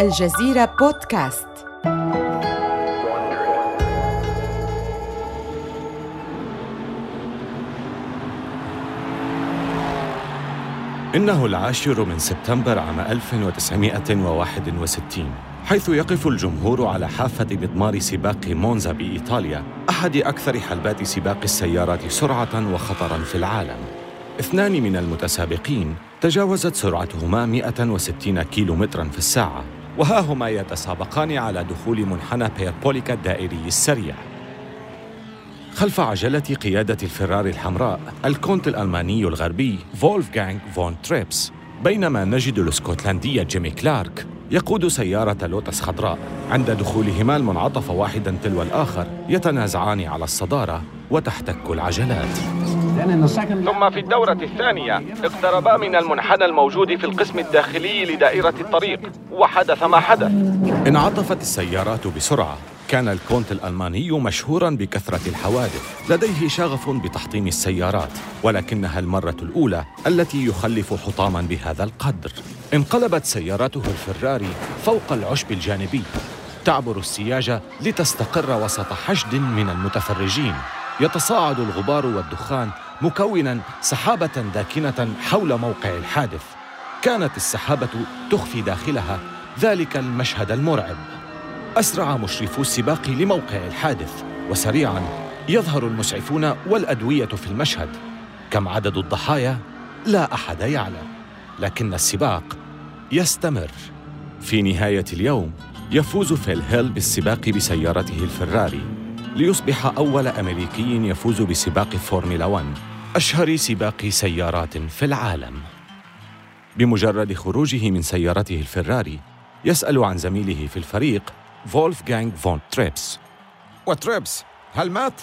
الجزيرة بودكاست. إنه العاشر من سبتمبر عام 1961 حيث يقف الجمهور على حافة مضمار سباق مونزا بإيطاليا أحد أكثر حلبات سباق السيارات سرعة وخطراً في العالم. اثنان من المتسابقين تجاوزت سرعتهما 160 كيلو مترا في الساعة. وها هما يتسابقان على دخول منحنى بارابوليكا الدائري السريع. خلف عجلة قيادة الفراري الحمراء الكونت الألماني الغربي فولفغانغ فون تريبس بينما نجد الإسكتلندي جيمي كلارك يقود سيارة لوتس خضراء. عند دخولهما المنعطف واحدا تلو الآخر يتنازعان على الصدارة وتحتك العجلات. ثم في الدورة الثانية اقتربا من المنحنى الموجود في القسم الداخلي لدائرة الطريق وحدث ما حدث. انعطفت السيارات بسرعة. كان الكونت الألماني مشهورا بكثرة الحوادث. لديه شغف بتحطيم السيارات ولكنها المرة الأولى التي يخلف حطاما بهذا القدر. انقلبت سيارته الفراري فوق العشب الجانبي. تعبر السياجة لتستقر وسط حشد من المتفرجين. يتصاعد الغبار والدخان مكونا سحابة داكنة حول موقع الحادث. كانت السحابة تخفي داخلها. ذلك المشهد المرعب. أسرع مشرفو السباق لموقع الحادث. وسريعا يظهر المسعفون والأدوية في المشهد. كم عدد الضحايا؟ لا أحد يعلم. لكن السباق يستمر. في نهاية اليوم يفوز فيل هيل بالسباق بسيارته الفراري. ليصبح أول أمريكي يفوز بسباق فورمولا 1 أشهر سباق سيارات في العالم. بمجرد خروجه من سيارته الفراري يسأل عن زميله في الفريق فولفغانغ فون تريبس وتريبس هل مات؟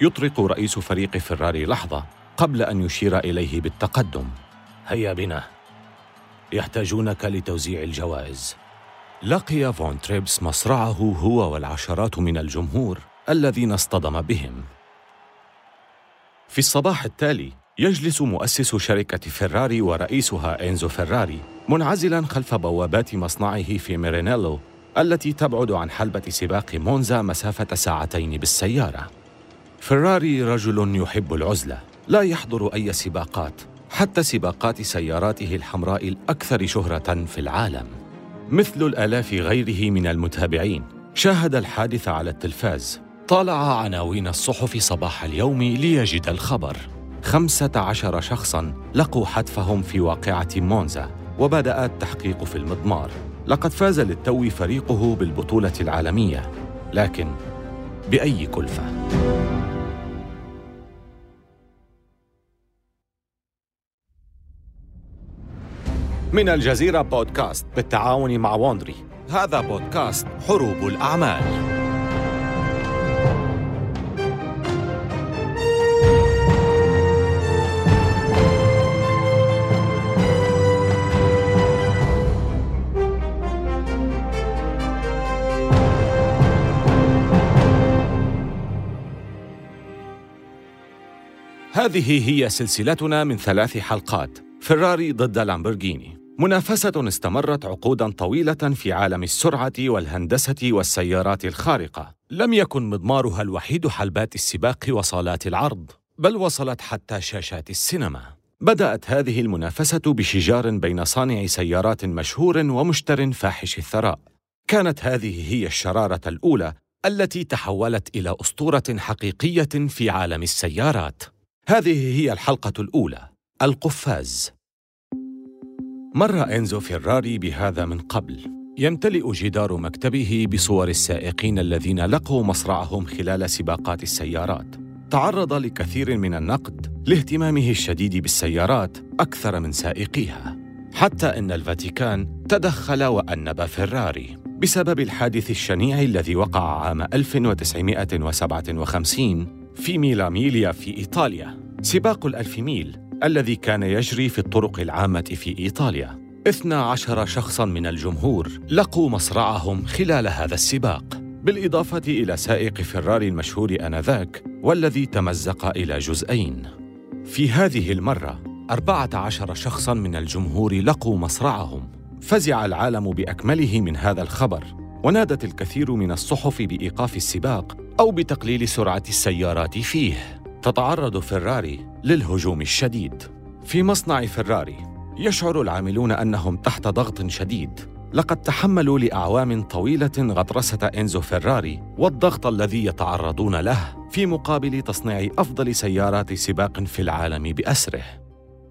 يطرق رئيس فريق فراري لحظة قبل أن يشير إليه بالتقدم. هيا بنا. يحتاجونك لتوزيع الجوائز. لقي فون تريبس مصرعه هو والعشرات من الجمهور. الذين اصطدم بهم في الصباح التالي يجلس مؤسس شركة فراري ورئيسها إنزو فراري منعزلا خلف بوابات مصنعه في مارانيلو التي تبعد عن حلبة سباق مونزا مسافة ساعتين بالسيارة. فراري رجل يحب العزلة، لا يحضر أي سباقات، حتى سباقات سياراته الحمراء الأكثر شهرة في العالم. مثل الآلاف غيره من المتابعين، شاهد الحادث على التلفاز، طالع عناوين الصحف صباح اليوم ليجد الخبر. خمسة عشر شخصاً لقوا حتفهم في واقعة مونزا وبدأ التحقيق في المضمار لقد فاز للتو فريقه بالبطولة العالمية لكن بأي كلفة؟ من الجزيرة بودكاست بالتعاون مع وندري هذا بودكاست حروب الأعمال هذه هي سلسلتنا من ثلاث حلقات. فراري ضد لامبورغيني. منافسة استمرت عقودا طويلة في عالم السرعة والهندسة والسيارات الخارقة. لم يكن مضمارها الوحيد حلبات السباق وصالات العرض بل وصلت حتى شاشات السينما. بدأت هذه المنافسة بشجار بين صانع سيارات مشهور ومشتر فاحش الثراء. كانت هذه هي الشرارة الأولى التي تحولت إلى أسطورة حقيقية في عالم السيارات. هذه هي الحلقة الأولى القفاز. مر إنزو فيراري بهذا من قبل. يمتلئ جدار مكتبه بصور السائقين الذين لقوا مصرعهم خلال سباقات السيارات. تعرض لكثير من النقد لاهتمامه الشديد بالسيارات أكثر من سائقيها. حتى إن الفاتيكان تدخل وأنب فيراري بسبب الحادث الشنيع الذي وقع عام 1957 في ميلاميليا في إيطاليا. سباق الألف ميل الذي كان يجري في الطرق العامة في إيطاليا. 12 شخصاً من الجمهور لقوا مصرعهم خلال هذا السباق. بالإضافة إلى سائق فراري المشهور آنذاك والذي تمزق إلى جزئين. في هذه المرة 14 شخصاً من الجمهور لقوا مصرعهم. فزع العالم بأكمله من هذا الخبر. ونادت الكثير من الصحف بإيقاف السباق أو بتقليل سرعة السيارات فيه. تتعرض فيراري للهجوم الشديد. في مصنع فيراري يشعر العاملون أنهم تحت ضغط شديد. لقد تحملوا لأعوام طويلة غطرسة إنزو فيراري والضغط الذي يتعرضون له في مقابل تصنيع أفضل سيارات سباق في العالم بأسره.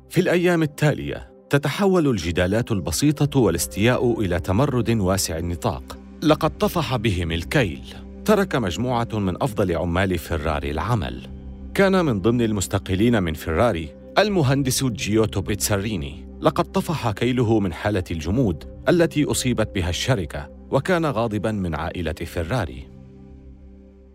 في الأيام التالية تتحول الجدالات البسيطة والاستياء إلى تمرد واسع النطاق. لقد طفح بهم الكيل. ترك مجموعة من أفضل عمال فيراري العمل. كان من ضمن المستقلين من فيراري المهندس جيوتو بيتساريني. لقد طفح كيله من حالة الجمود التي أصيبت بها الشركة وكان غاضبا من عائلة فيراري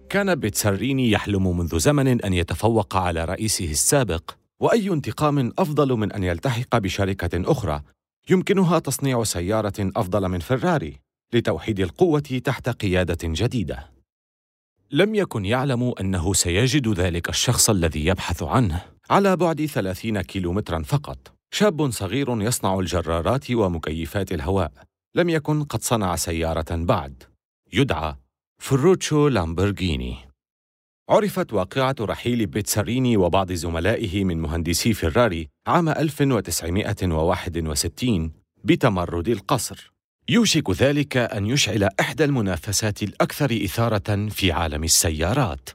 كان بيتساريني يحلم منذ زمن أن يتفوق على رئيسه السابق وأي انتقام أفضل من أن يلتحق بشركة أخرى يمكنها تصنيع سيارة أفضل من فيراري لتوحيد القوة تحت قيادة جديدة. لم يكن يعلم أنه سيجد ذلك الشخص الذي يبحث عنه. على بعد ثلاثين كيلومترا فقط شاب صغير يصنع الجرارات ومكيفات الهواء. لم يكن قد صنع سيارة بعد. يدعى فروتشو لامبرغيني عرفت واقعة رحيل بيتساريني وبعض زملائه من مهندسي فيراري عام 1961 بتمرد القصر. يوشك ذلك أن يشعل إحدى المنافسات الأكثر إثارة في عالم السيارات.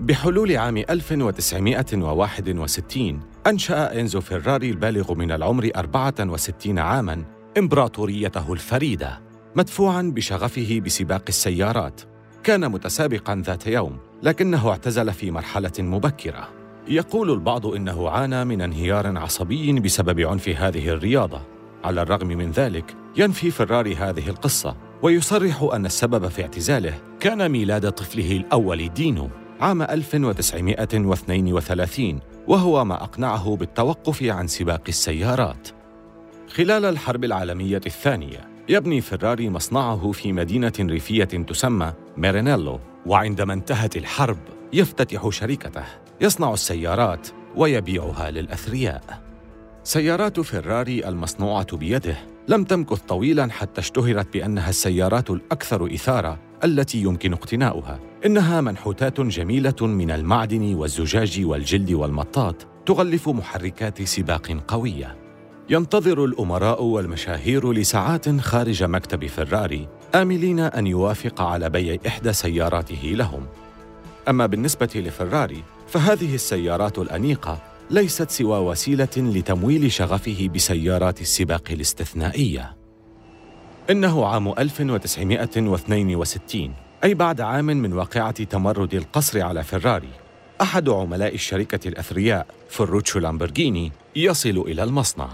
بحلول عام 1961 أنشأ إنزو فيراري البالغ من العمر 64 عاماً إمبراطوريته الفريدة مدفوعاً بشغفه بسباق السيارات. كان متسابقاً ذات يوم لكنه اعتزل في مرحلة مبكرة. يقول البعض إنه عانى من انهيار عصبي بسبب عنف هذه الرياضة. على الرغم من ذلك ينفي فيراري هذه القصة ويصرح أن السبب في اعتزاله كان ميلاد طفله الأول دينو عام 1932 وهو ما أقنعه بالتوقف عن سباق السيارات. خلال الحرب العالمية الثانية يبني فيراري مصنعه في مدينة ريفية تسمى ميرينيلو وعندما انتهت الحرب يفتتح شركته يصنع السيارات ويبيعها للأثرياء. سيارات فيراري المصنوعة بيده. لم تمكث طويلا حتى اشتهرت بأنها السيارات الأكثر إثارة التي يمكن اقتناؤها. إنها منحوتات جميلة من المعدن والزجاج والجلد والمطاط تغلف محركات سباق قوية. ينتظر الأمراء والمشاهير لساعات خارج مكتب فيراري آملين أن يوافق على بيع إحدى سياراته لهم. أما بالنسبة لفيراري فهذه السيارات الأنيقة ليست سوى وسيلة لتمويل شغفه بسيارات السباق الاستثنائية. إنه عام 1962 أي بعد عام من واقعة تمرد القصر على فيراري أحد عملاء الشركة الأثرياء فروتشو لامبرغيني يصل إلى المصنع.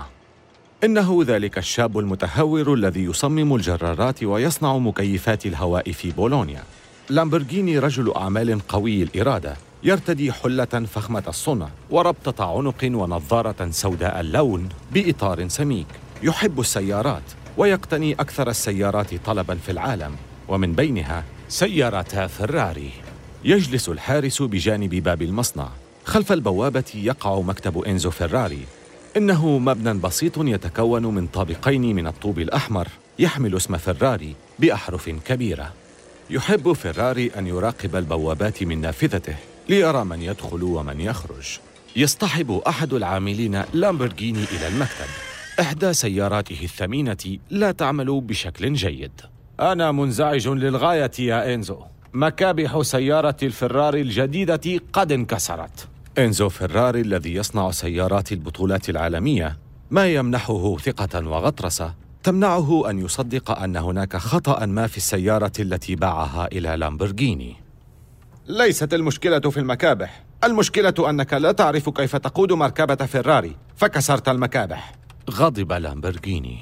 إنه ذلك الشاب المتهور الذي يصمم الجرارات ويصنع مكيفات الهواء في بولونيا. لامبرغيني رجل أعمال قوي الإرادة يرتدي حلة فخمة الصنع وربطة عنق ونظارة سوداء اللون بإطار سميك. يحب السيارات ويقتني أكثر السيارات طلباً في العالم ومن بينها سيارة فيراري. يجلس الحارس بجانب باب المصنع. خلف البوابة يقع مكتب إنزو فيراري. إنه مبنى بسيط يتكون من طابقين من الطوب الأحمر يحمل اسم فيراري بأحرف كبيرة. يحب فيراري أن يراقب البوابات من نافذته. ليرى من يدخل ومن يخرج. يصطحب أحد العاملين لامبرغيني إلى المكتب. إحدى سياراته الثمينة لا تعمل بشكل جيد. أنا منزعج للغاية يا إنزو. مكابح سيارة الفراري الجديدة قد انكسرت. إنزو فيراري الذي يصنع سيارات البطولات العالمية ما يمنحه ثقة وغطرسة. تمنعه أن يصدق أن هناك خطأ ما في السيارة التي باعها إلى لامبرغيني ليست المشكلة في المكابح. المشكلة أنك لا تعرف كيف تقود مركبة فيراري. فكسرت المكابح. غضب لامبرغيني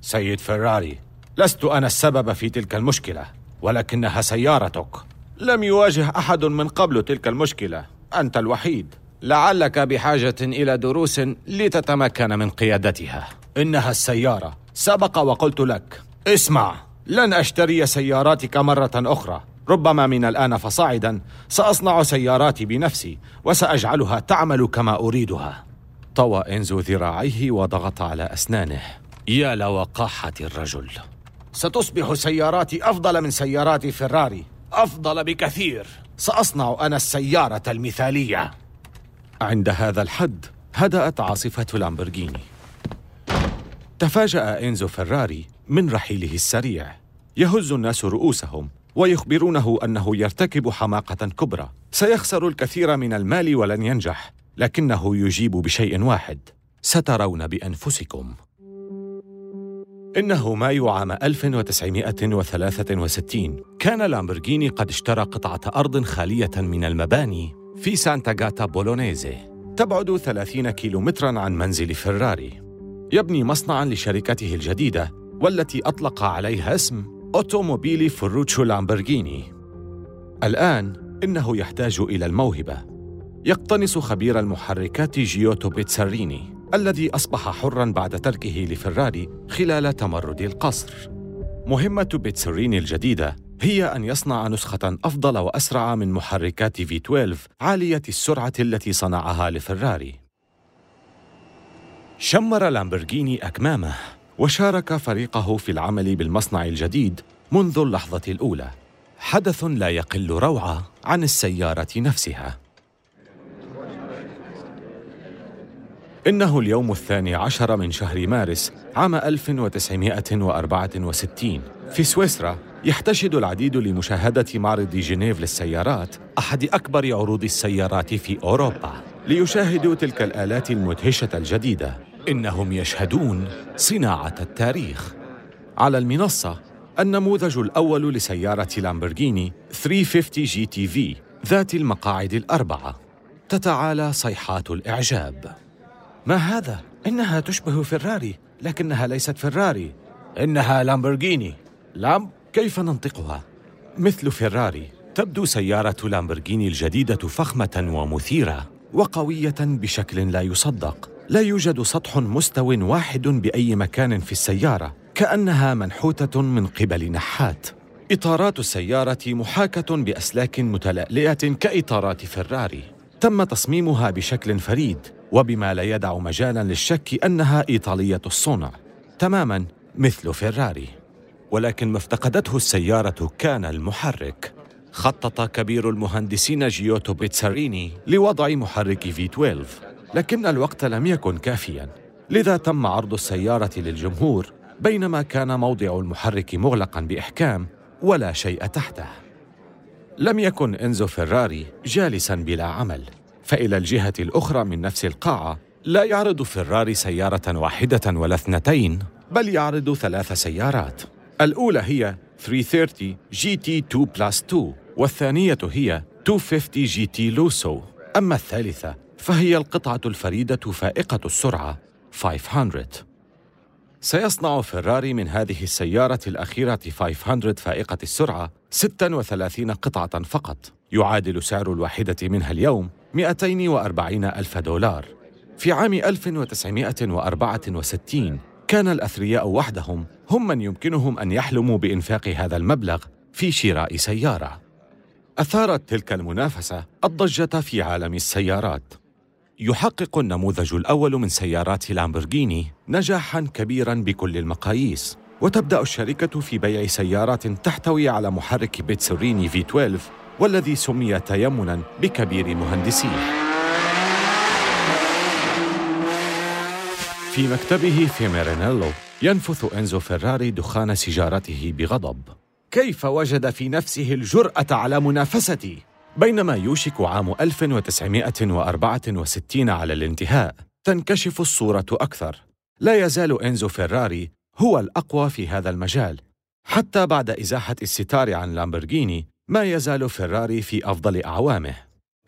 سيد فيراري لست أنا السبب في تلك المشكلة ولكنها سيارتك. لم يواجه أحد من قبل تلك المشكلة. أنت الوحيد. لعلك بحاجة إلى دروس لتتمكن من قيادتها. إنها السيارة. سبق وقلت لك. اسمع لن أشتري سياراتك مرة أخرى. ربما من الآن فصاعدا سأصنع سياراتي بنفسي وسأجعلها تعمل كما أريدها. طوى إنزو ذراعيه وضغط على أسنانه. يا لوقاحة الرجل. ستصبح سياراتي أفضل من سيارات فيراري. أفضل بكثير. سأصنع أنا السيارة المثالية. عند هذا الحد هدأت عاصفة لامبرغيني تفاجأ إنزو فيراري من رحيله السريع. يهز الناس رؤوسهم ويخبرونه أنه يرتكب حماقة كبرى. سيخسر الكثير من المال ولن ينجح لكنه يجيب بشيء واحد. سترون بأنفسكم. إنه مايو عام 1963 كان لامبرغيني قد اشترى قطعة أرض خالية من المباني في سانتا غاتا بولونيزي. تبعد 30 كيلومترا عن منزل فيراري. يبني مصنعا لشركته الجديدة والتي أطلق عليها اسم أوتوموبيلي فروتشو لامبرغيني الآن إنه يحتاج إلى الموهبة يقتنص خبير المحركات جيوتو بيتساريني الذي أصبح حراً بعد تركه لفراري خلال تمرد القصر. مهمة بيتسريني الجديدة هي أن يصنع نسخة أفضل وأسرع من محركات في 12 عالية السرعة التي صنعها لفراري. شمر لامبرغيني أكمامه وشارك فريقه في العمل بالمصنع الجديد منذ اللحظة الأولى. حدث لا يقل روعة عن السيارة نفسها. إنه اليوم الثاني عشر من شهر مارس عام 1964 في سويسرا يحتشد العديد لمشاهدة معرض جنيف للسيارات أحد أكبر عروض السيارات في أوروبا ليشاهدوا تلك الآلات المدهشة الجديدة إنهم يشهدون صناعة التاريخ. على المنصة النموذج الأول لسيارة لامبرغيني 350 جي تي في ذات المقاعد الأربعة. تتعالى صيحات الإعجاب. ما هذا؟ إنها تشبه فيراري لكنها ليست فيراري. إنها لامبرغيني لام كيف ننطقها؟ مثل فيراري تبدو سيارة لامبرغيني الجديدة فخمة ومثيرة وقوية بشكل لا يصدق. لا يوجد سطح مستو واحد بأي مكان في السيارة كأنها منحوتة من قبل نحات. إطارات السيارة محاكة بأسلاك متلألئة كإطارات فيراري. تم تصميمها بشكل فريد وبما لا يدع مجالا للشك أنها إيطالية الصنع. تماما مثل فيراري. ولكن ما افتقدته السيارة كان المحرك. خطط كبير المهندسين جيوتو بيتساريني لوضع محرك في 12 لكن الوقت لم يكن كافيا. لذا تم عرض السيارة للجمهور بينما كان موضع المحرك مغلقا بإحكام ولا شيء تحته. لم يكن إنزو فيراري جالسا بلا عمل. فإلى الجهة الأخرى من نفس القاعة لا يعرض فيراري سيارة واحدة ولا اثنتين بل يعرض ثلاث سيارات. الأولى هي 330 GT 2 plus 2 والثانية هي 250 GT Lusso. أما الثالثة فهي القطعة الفريدة فائقة السرعة 500 سيصنع فيراري من هذه السيارة الأخيرة 500 فائقة السرعة 36 قطعة فقط. يعادل سعر الواحدة منها اليوم 240 ألف دولار. في عام 1964 كان الأثرياء وحدهم هم من يمكنهم أن يحلموا بإنفاق هذا المبلغ في شراء سيارة. أثارت تلك المنافسة الضجة في عالم السيارات. يحقق النموذج الأول من سيارات لامبرغيني نجاحاً كبيراً بكل المقاييس. وتبدأ الشركة في بيع سيارات تحتوي على محرك بيتسوريني في 12 والذي سمي تيمنا بكبير مهندسيه. في مكتبه في ميرينيلو ينفث إنزو فيراري دخان سيجارته بغضب. كيف وجد في نفسه الجرأة على منافستي؟ بينما يوشك عام 1964 على الانتهاء تنكشف الصورة أكثر. لا يزال إنزو فيراري هو الأقوى في هذا المجال. حتى بعد إزاحة الستار عن لامبرغيني ما يزال فيراري في أفضل أعوامه.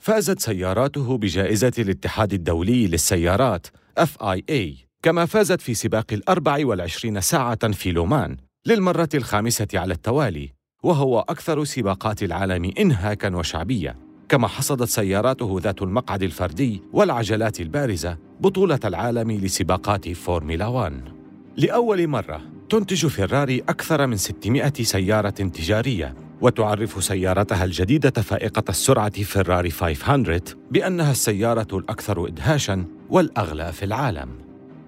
فازت سياراته بجائزة الاتحاد الدولي للسيارات FIA كما فازت في سباق الأربع والعشرين ساعة في لومان للمرة الخامسة على التوالي. وهو أكثر سباقات العالم إنهاكا وشعبية كما حصدت سياراته ذات المقعد الفردي والعجلات البارزة بطولة العالم لسباقات فورمولا 1 لأول مرة تنتج فيراري أكثر من 600 سيارة تجارية وتعرف سيارتها الجديدة فائقة السرعة فيراري 500 بأنها السيارة الأكثر إدهاشاً والأغلى في العالم.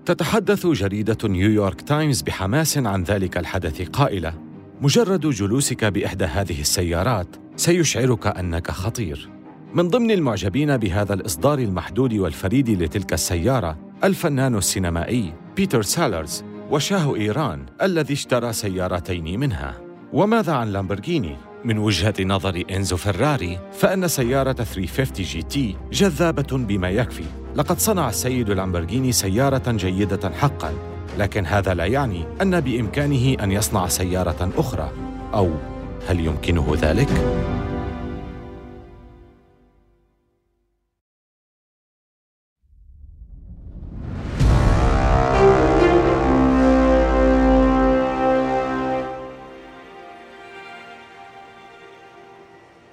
تتحدث جريدة نيويورك تايمز بحماس عن ذلك الحدث قائلة مجرد جلوسك بإحدى هذه السيارات سيشعرك أنك خطير. من ضمن المعجبين بهذا الإصدار المحدود والفريد لتلك السيارة الفنان السينمائي بيتر سالرز وشاه إيران الذي اشترى سيارتين منها. وماذا عن لامبرغيني؟ من وجهة نظر إنزو فراري فإن سيارة 350 GT جذابة بما يكفي. لقد صنع السيد لامبرغيني سيارة جيدة حقا. لكن هذا لا يعني أن بإمكانه أن يصنع سيارة أخرى أو هل يمكنه ذلك؟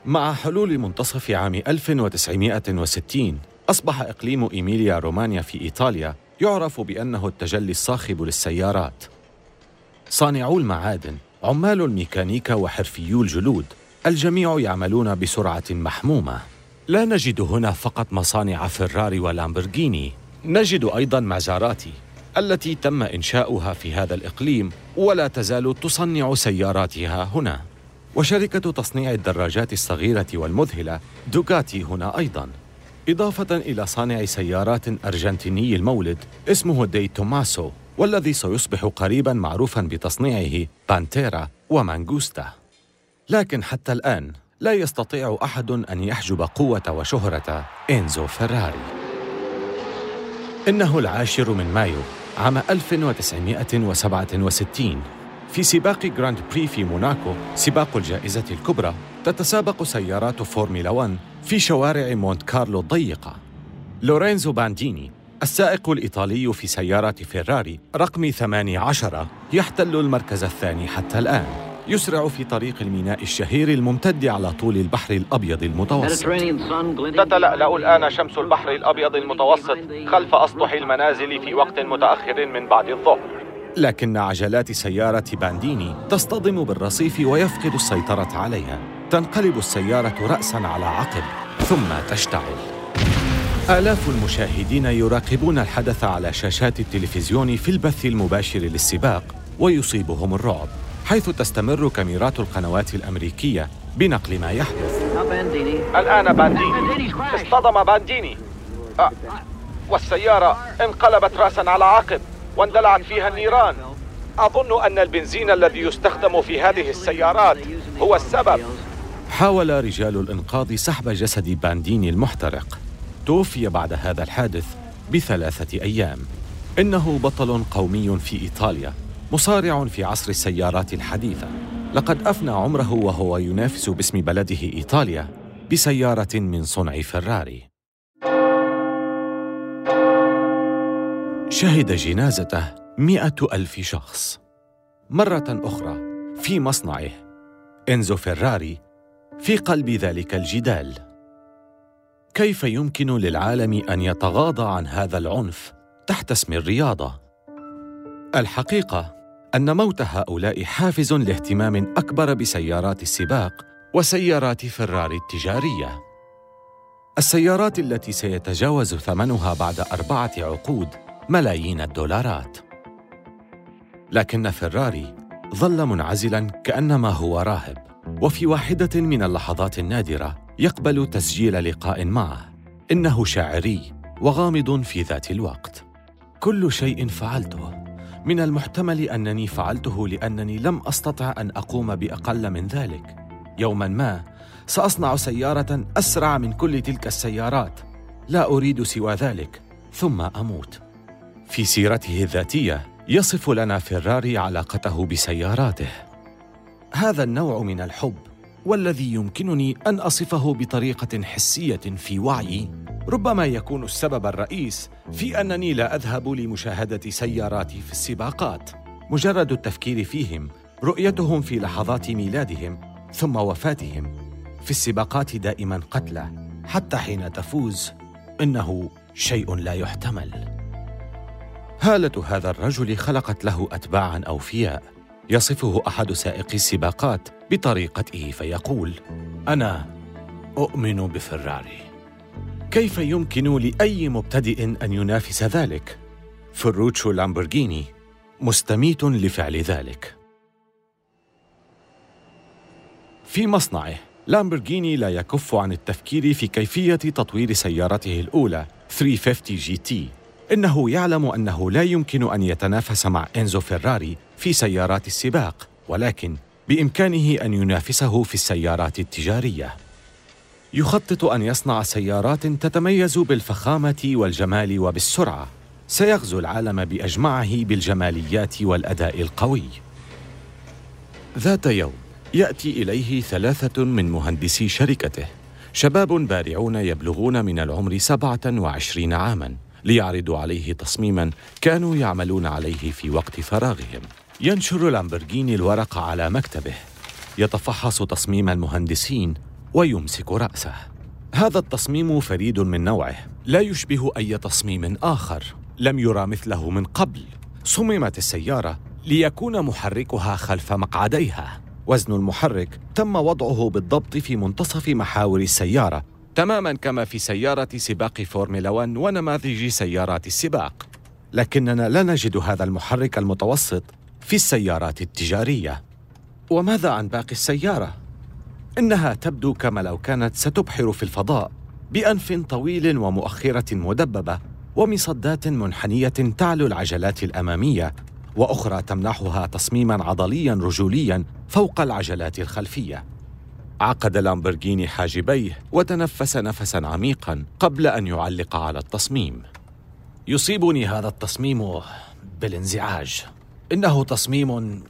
مع حلول منتصف عام 1960 أصبح إقليم إيميليا رومانيا في إيطاليا يعرف بأنه التجلي الصاخب للسيارات. صانعو المعادن عمال الميكانيكا وحرفيو الجلود. الجميع يعملون بسرعة محمومة. لا نجد هنا فقط مصانع فراري ولامبرغيني نجد أيضا مازاراتي التي تم إنشاؤها في هذا الإقليم ولا تزال تصنع سياراتها هنا. وشركة تصنيع الدراجات الصغيرة والمذهلة دوغاتي هنا أيضاً. إضافة إلى صانع سيارات أرجنتيني المولد اسمه دي توماسو والذي سيصبح قريبا معروفا بتصنيعه بانتيرا ومانغوستا لكن حتى الآن لا يستطيع أحد أن يحجب قوة وشهرة إنزو فيراري. إنه العاشر من مايو عام 1967 في سباق جراند بري في موناكو سباق الجائزة الكبرى تتسابق سيارات فورمولا 1 في شوارع مونت كارلو الضيقة لورينزو بانديني السائق الإيطالي في سيارة فيراري رقم 18 يحتل المركز الثاني حتى الآن. يسرع في طريق الميناء الشهير الممتد على طول البحر الأبيض المتوسط. تتلألأ الآن شمس البحر الأبيض المتوسط خلف أسطح المنازل في وقت متأخر من بعد الظهر. لكن عجلات سيارة بانديني تصطدم بالرصيف ويفقد السيطرة عليها. تنقلب السيارة رأسا على عقب ثم تشتعل. آلاف المشاهدين يراقبون الحدث على شاشات التلفزيون في البث المباشر للسباق ويصيبهم الرعب حيث تستمر كاميرات القنوات الأمريكية بنقل ما يحدث. الآن بانديني. اصطدم بانديني. أه. والسيارة انقلبت رأسا على عقب واندلعت فيها النيران. أظن أن البنزين الذي يستخدم في هذه السيارات هو السبب. حاول رجال الإنقاذ سحب جسد بانديني المحترق. توفي بعد هذا الحادث بثلاثة أيام. إنه بطل قومي في إيطاليا مصارع في عصر السيارات الحديثة. لقد أفنى عمره وهو ينافس باسم بلده إيطاليا بسيارة من صنع فراري. شهد جنازته مئة ألف شخص. مرة أخرى في مصنعه إنزو فيراري في قلب ذلك الجدال. كيف يمكن للعالم أن يتغاضى عن هذا العنف تحت اسم الرياضة؟ الحقيقة أن موت هؤلاء حافز لاهتمام أكبر بسيارات السباق وسيارات فراري التجارية. السيارات التي سيتجاوز ثمنها بعد أربعة عقود ملايين الدولارات. لكن فيراري ظل منعزلا كأنما هو راهب. وفي واحدة من اللحظات النادرة يقبل تسجيل لقاء معه. إنه شاعري وغامض في ذات الوقت. كل شيء فعلته. من المحتمل أنني فعلته لأنني لم أستطع أن أقوم بأقل من ذلك. يوما ما سأصنع سيارة أسرع من كل تلك السيارات. لا أريد سوى ذلك ثم أموت. في سيرته الذاتية يصف لنا فيراري علاقته بسياراته. هذا النوع من الحب والذي يمكنني أن أصفه بطريقة حسية في وعيي ربما يكون السبب الرئيس في أنني لا أذهب لمشاهدة سياراتي في السباقات. مجرد التفكير فيهم رؤيتهم في لحظات ميلادهم ثم وفاتهم. في السباقات دائما قتلى حتى حين تفوز إنه شيء لا يحتمل. هالة هذا الرجل خلقت له أتباعا أوفياء. يصفه أحد سائقي السباقات بطريقته فيقول أنا أؤمن بفراري. كيف يمكن لأي مبتدئ أن ينافس ذلك؟ فروتشو لامبورغيني مستميت لفعل ذلك. في مصنعه لامبورغيني لا يكف عن التفكير في كيفية تطوير سيارته الأولى 350 GT. إنه يعلم أنه لا يمكن أن يتنافس مع إنزو فيراري في سيارات السباق ولكن بإمكانه أن ينافسه في السيارات التجارية. يخطط أن يصنع سيارات تتميز بالفخامة والجمال وبالسرعة. سيغزو العالم بأجمعه بالجماليات والأداء القوي. ذات يوم يأتي إليه ثلاثة من مهندسي شركته. شباب بارعون يبلغون من العمر سبعة وعشرين عاماً. ليعرضوا عليه تصميما كانوا يعملون عليه في وقت فراغهم. ينشر لامبرجيني الورق على مكتبه. يتفحص تصميم المهندسين ويمسك رأسه. هذا التصميم فريد من نوعه. لا يشبه أي تصميم آخر. لم يرى مثله من قبل. صممت السيارة ليكون محركها خلف مقعديها. وزن المحرك تم وضعه بالضبط في منتصف محاور السيارة تماما كما في سيارة سباق فورمولا 1 ونماذج سيارات السباق. لكننا لا نجد هذا المحرك المتوسط في السيارات التجارية. وماذا عن باقي السيارة؟ إنها تبدو كما لو كانت ستبحر في الفضاء بأنف طويل ومؤخرة مدببة ومصدات منحنية تعلو العجلات الأمامية وأخرى تمنحها تصميما عضليا رجوليا فوق العجلات الخلفية. عقد لامبرجيني حاجبيه وتنفس نفسا عميقا قبل أن يعلق على التصميم. يصيبني هذا التصميم بالانزعاج. إنه تصميم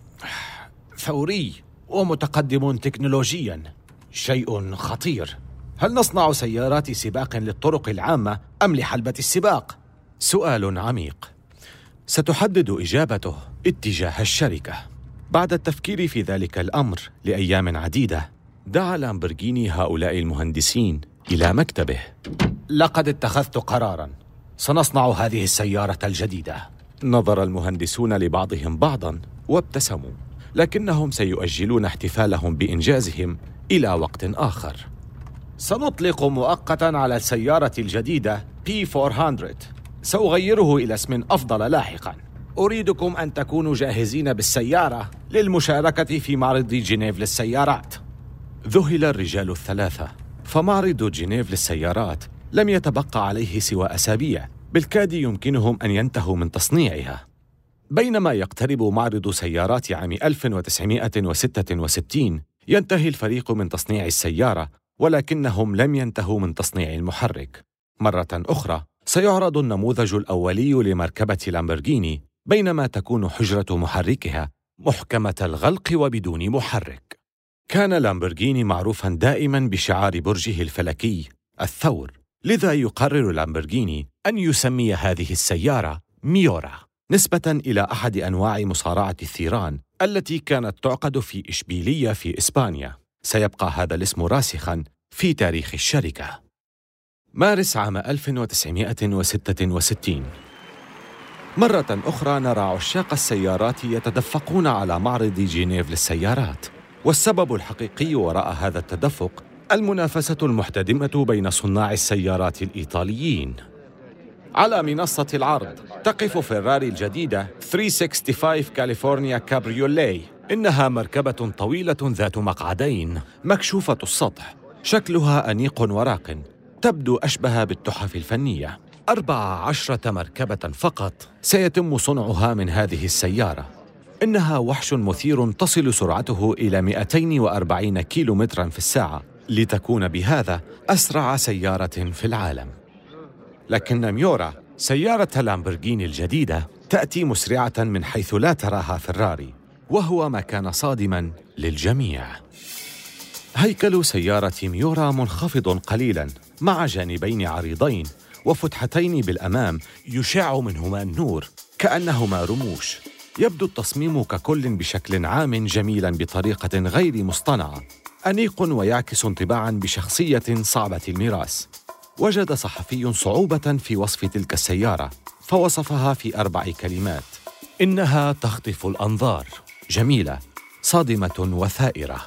ثوري ومتقدم تكنولوجيا. شيء خطير. هل نصنع سيارات سباق للطرق العامة أم لحلبة السباق؟ سؤال عميق. ستحدد إجابته اتجاه الشركة. بعد التفكير في ذلك الأمر لأيام عديدة دعا لامبرجيني هؤلاء المهندسين إلى مكتبه. لقد اتخذت قرارا. سنصنع هذه السيارة الجديدة. نظر المهندسون لبعضهم بعضا وابتسموا لكنهم سيؤجلون احتفالهم بإنجازهم إلى وقت آخر. سنطلق مؤقتا على السيارة الجديدة بي 400 سأغيره إلى اسم أفضل لاحقا. أريدكم أن تكونوا جاهزين بالسيارة للمشاركة في معرض جنيف للسيارات. ذهل الرجال الثلاثة. فمعرض جنيف للسيارات لم يتبقى عليه سوى أسابيع بالكاد يمكنهم أن ينتهوا من تصنيعها. بينما يقترب معرض سيارات عام 1966 ينتهي الفريق من تصنيع السيارة ولكنهم لم ينتهوا من تصنيع المحرك. مرة أخرى سيعرض النموذج الأولي لمركبة لامبرجيني بينما تكون حجرة محركها محكمة الغلق وبدون محرك. كان لامبرغيني معروفا دائما بشعار برجه الفلكي الثور. لذا يقرر لامبرغيني أن يسمي هذه السيارة ميورا نسبة إلى أحد أنواع مصارعة الثيران التي كانت تعقد في إشبيلية في إسبانيا. سيبقى هذا الاسم راسخا في تاريخ الشركة. مارس عام 1966 مرة أخرى نرى عشاق السيارات يتدفقون على معرض جنيف للسيارات. والسبب الحقيقي وراء هذا التدفق المنافسة المحتدمة بين صناع السيارات الإيطاليين. على منصة العرض تقف فيراري الجديدة 365 كاليفورنيا كابريولي إنها مركبة طويلة ذات مقعدين مكشوفة السطح شكلها أنيق وراق تبدو أشبه بالتحف الفنية. أربع عشرة مركبة فقط سيتم صنعها من هذه السيارة. إنها وحش مثير تصل سرعته إلى 240 كيلومترا في الساعة لتكون بهذا أسرع سيارة في العالم. لكن ميورا سيارة لامبرجيني الجديدة تأتي مسرعة من حيث لا تراها فيراري وهو ما كان صادما للجميع. هيكل سيارة ميورا منخفض قليلا مع جانبين عريضين وفتحتين بالأمام يشع منهما النور كأنهما رموش. يبدو التصميم ككل بشكل عام جميلا بطريقة غير مصطنعة أنيق ويعكس انطباعا بشخصية صعبة الميراث. وجد صحفي صعوبة في وصف تلك السيارة فوصفها في أربع كلمات. إنها تخطف الأنظار. جميلة صادمة وثائرة.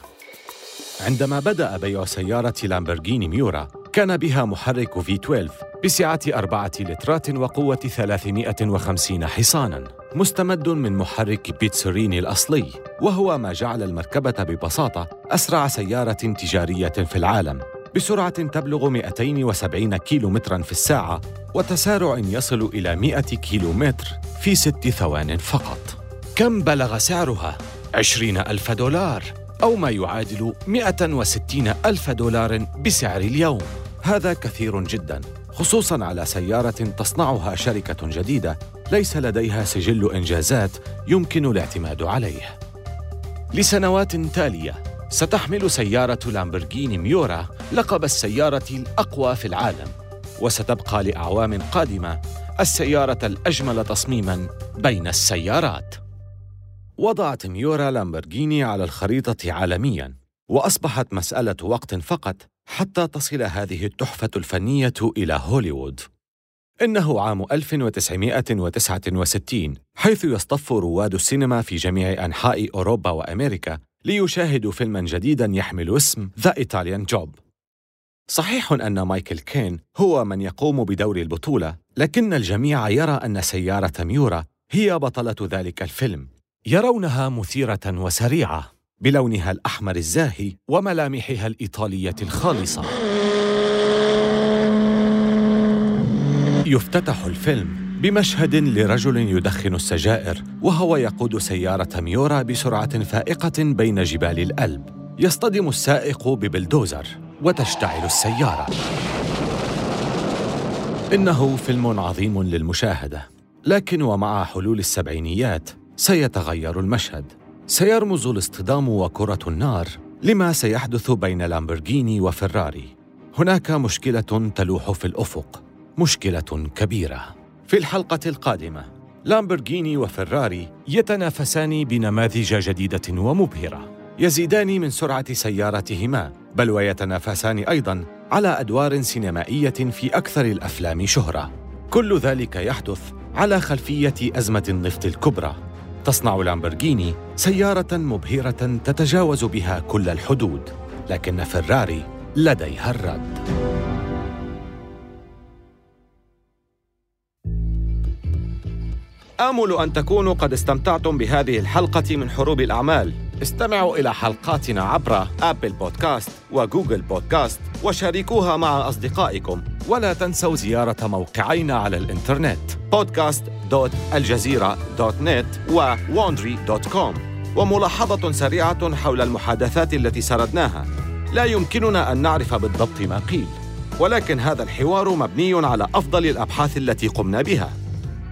عندما بدأ بيع سيارة لامبرجيني ميورا كان بها محرك V12 بسعة أربعة لترات وقوة 350 حصاناً مستمد من محرك بيتسوريني الأصلي وهو ما جعل المركبة ببساطة أسرع سيارة تجارية في العالم بسرعة تبلغ 270 كيلومترا في الساعة وتسارع يصل إلى 100 كيلومتر في ست ثوان فقط كم بلغ سعرها؟ 20 ألف دولار أو ما يعادل 160 ألف دولار بسعر اليوم هذا كثير جدا خصوصا على سيارة تصنعها شركة جديدة ليس لديها سجل إنجازات يمكن الاعتماد عليه. لسنوات تالية ستحمل سيارة لامبرجيني ميورا لقب السيارة الأقوى في العالم وستبقى لأعوام قادمة السيارة الأجمل تصميماً بين السيارات. وضعت ميورا لامبرجيني على الخريطة عالمياً وأصبحت مسألة وقت فقط حتى تصل هذه التحفة الفنية إلى هوليوود. إنه عام 1969 حيث يصطف رواد السينما في جميع أنحاء أوروبا وأمريكا ليشاهدوا فيلما جديدا يحمل اسم ذا إيطاليان جوب صحيح أن مايكل كين هو من يقوم بدور البطولة لكن الجميع يرى أن سيارة ميورا هي بطلة ذلك الفيلم. يرونها مثيرة وسريعة. بلونها الأحمر الزاهي وملامحها الإيطالية الخالصة. يفتتح الفيلم بمشهد لرجل يدخن السجائر وهو يقود سيارة ميورا بسرعة فائقة بين جبال الألب. يصطدم السائق ببلدوزر وتشتعل السيارة. إنه فيلم عظيم للمشاهدة لكن ومع حلول السبعينيات سيتغير المشهد. سيرمز الاصطدام وكرة النار لما سيحدث بين لامبرجيني وفراري. هناك مشكلة تلوح في الأفق مشكلة كبيرة. في الحلقة القادمة لامبرجيني وفراري يتنافسان بنماذج جديدة ومبهرة. يزيدان من سرعة سيارتهما بل ويتنافسان أيضاً على أدوار سينمائية في أكثر الأفلام شهرة. كل ذلك يحدث على خلفية أزمة النفط الكبرى. تصنع لامبرجيني سيارة مبهرة تتجاوز بها كل الحدود لكن فراري لديها الرد. آمل أن تكونوا قد استمتعتم بهذه الحلقة من حروب الأعمال. استمعوا إلى حلقاتنا عبر أبل بودكاست وجوجل بودكاست وشاركوها مع أصدقائكم. ولا تنسوا زيارة موقعينا على الإنترنت podcast.aljazeera.net وwandry.com وملاحظة سريعة حول المحادثات التي سردناها. لا يمكننا أن نعرف بالضبط ما قيل. ولكن هذا الحوار مبني على أفضل الأبحاث التي قمنا بها.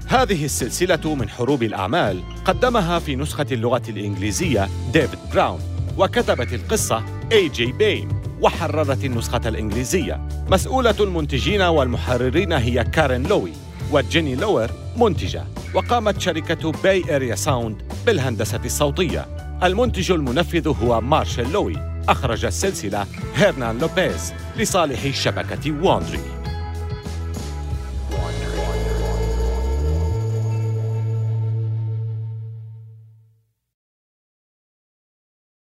هذه السلسلة من حروب الأعمال قدمها في نسخة اللغة الإنجليزية ديفيد براون وكتبت القصة A.J. Baime وحررت النسخة الإنجليزية. مسؤولة المنتجين والمحررين هي كارين لوي وجيني لوير منتجة. وقامت شركة Bay Area Sound بالهندسة الصوتية. المنتج المنفذ هو مارشيل لوي. أخرج السلسلة هيرنان لوبيز لصالح شبكة Wondery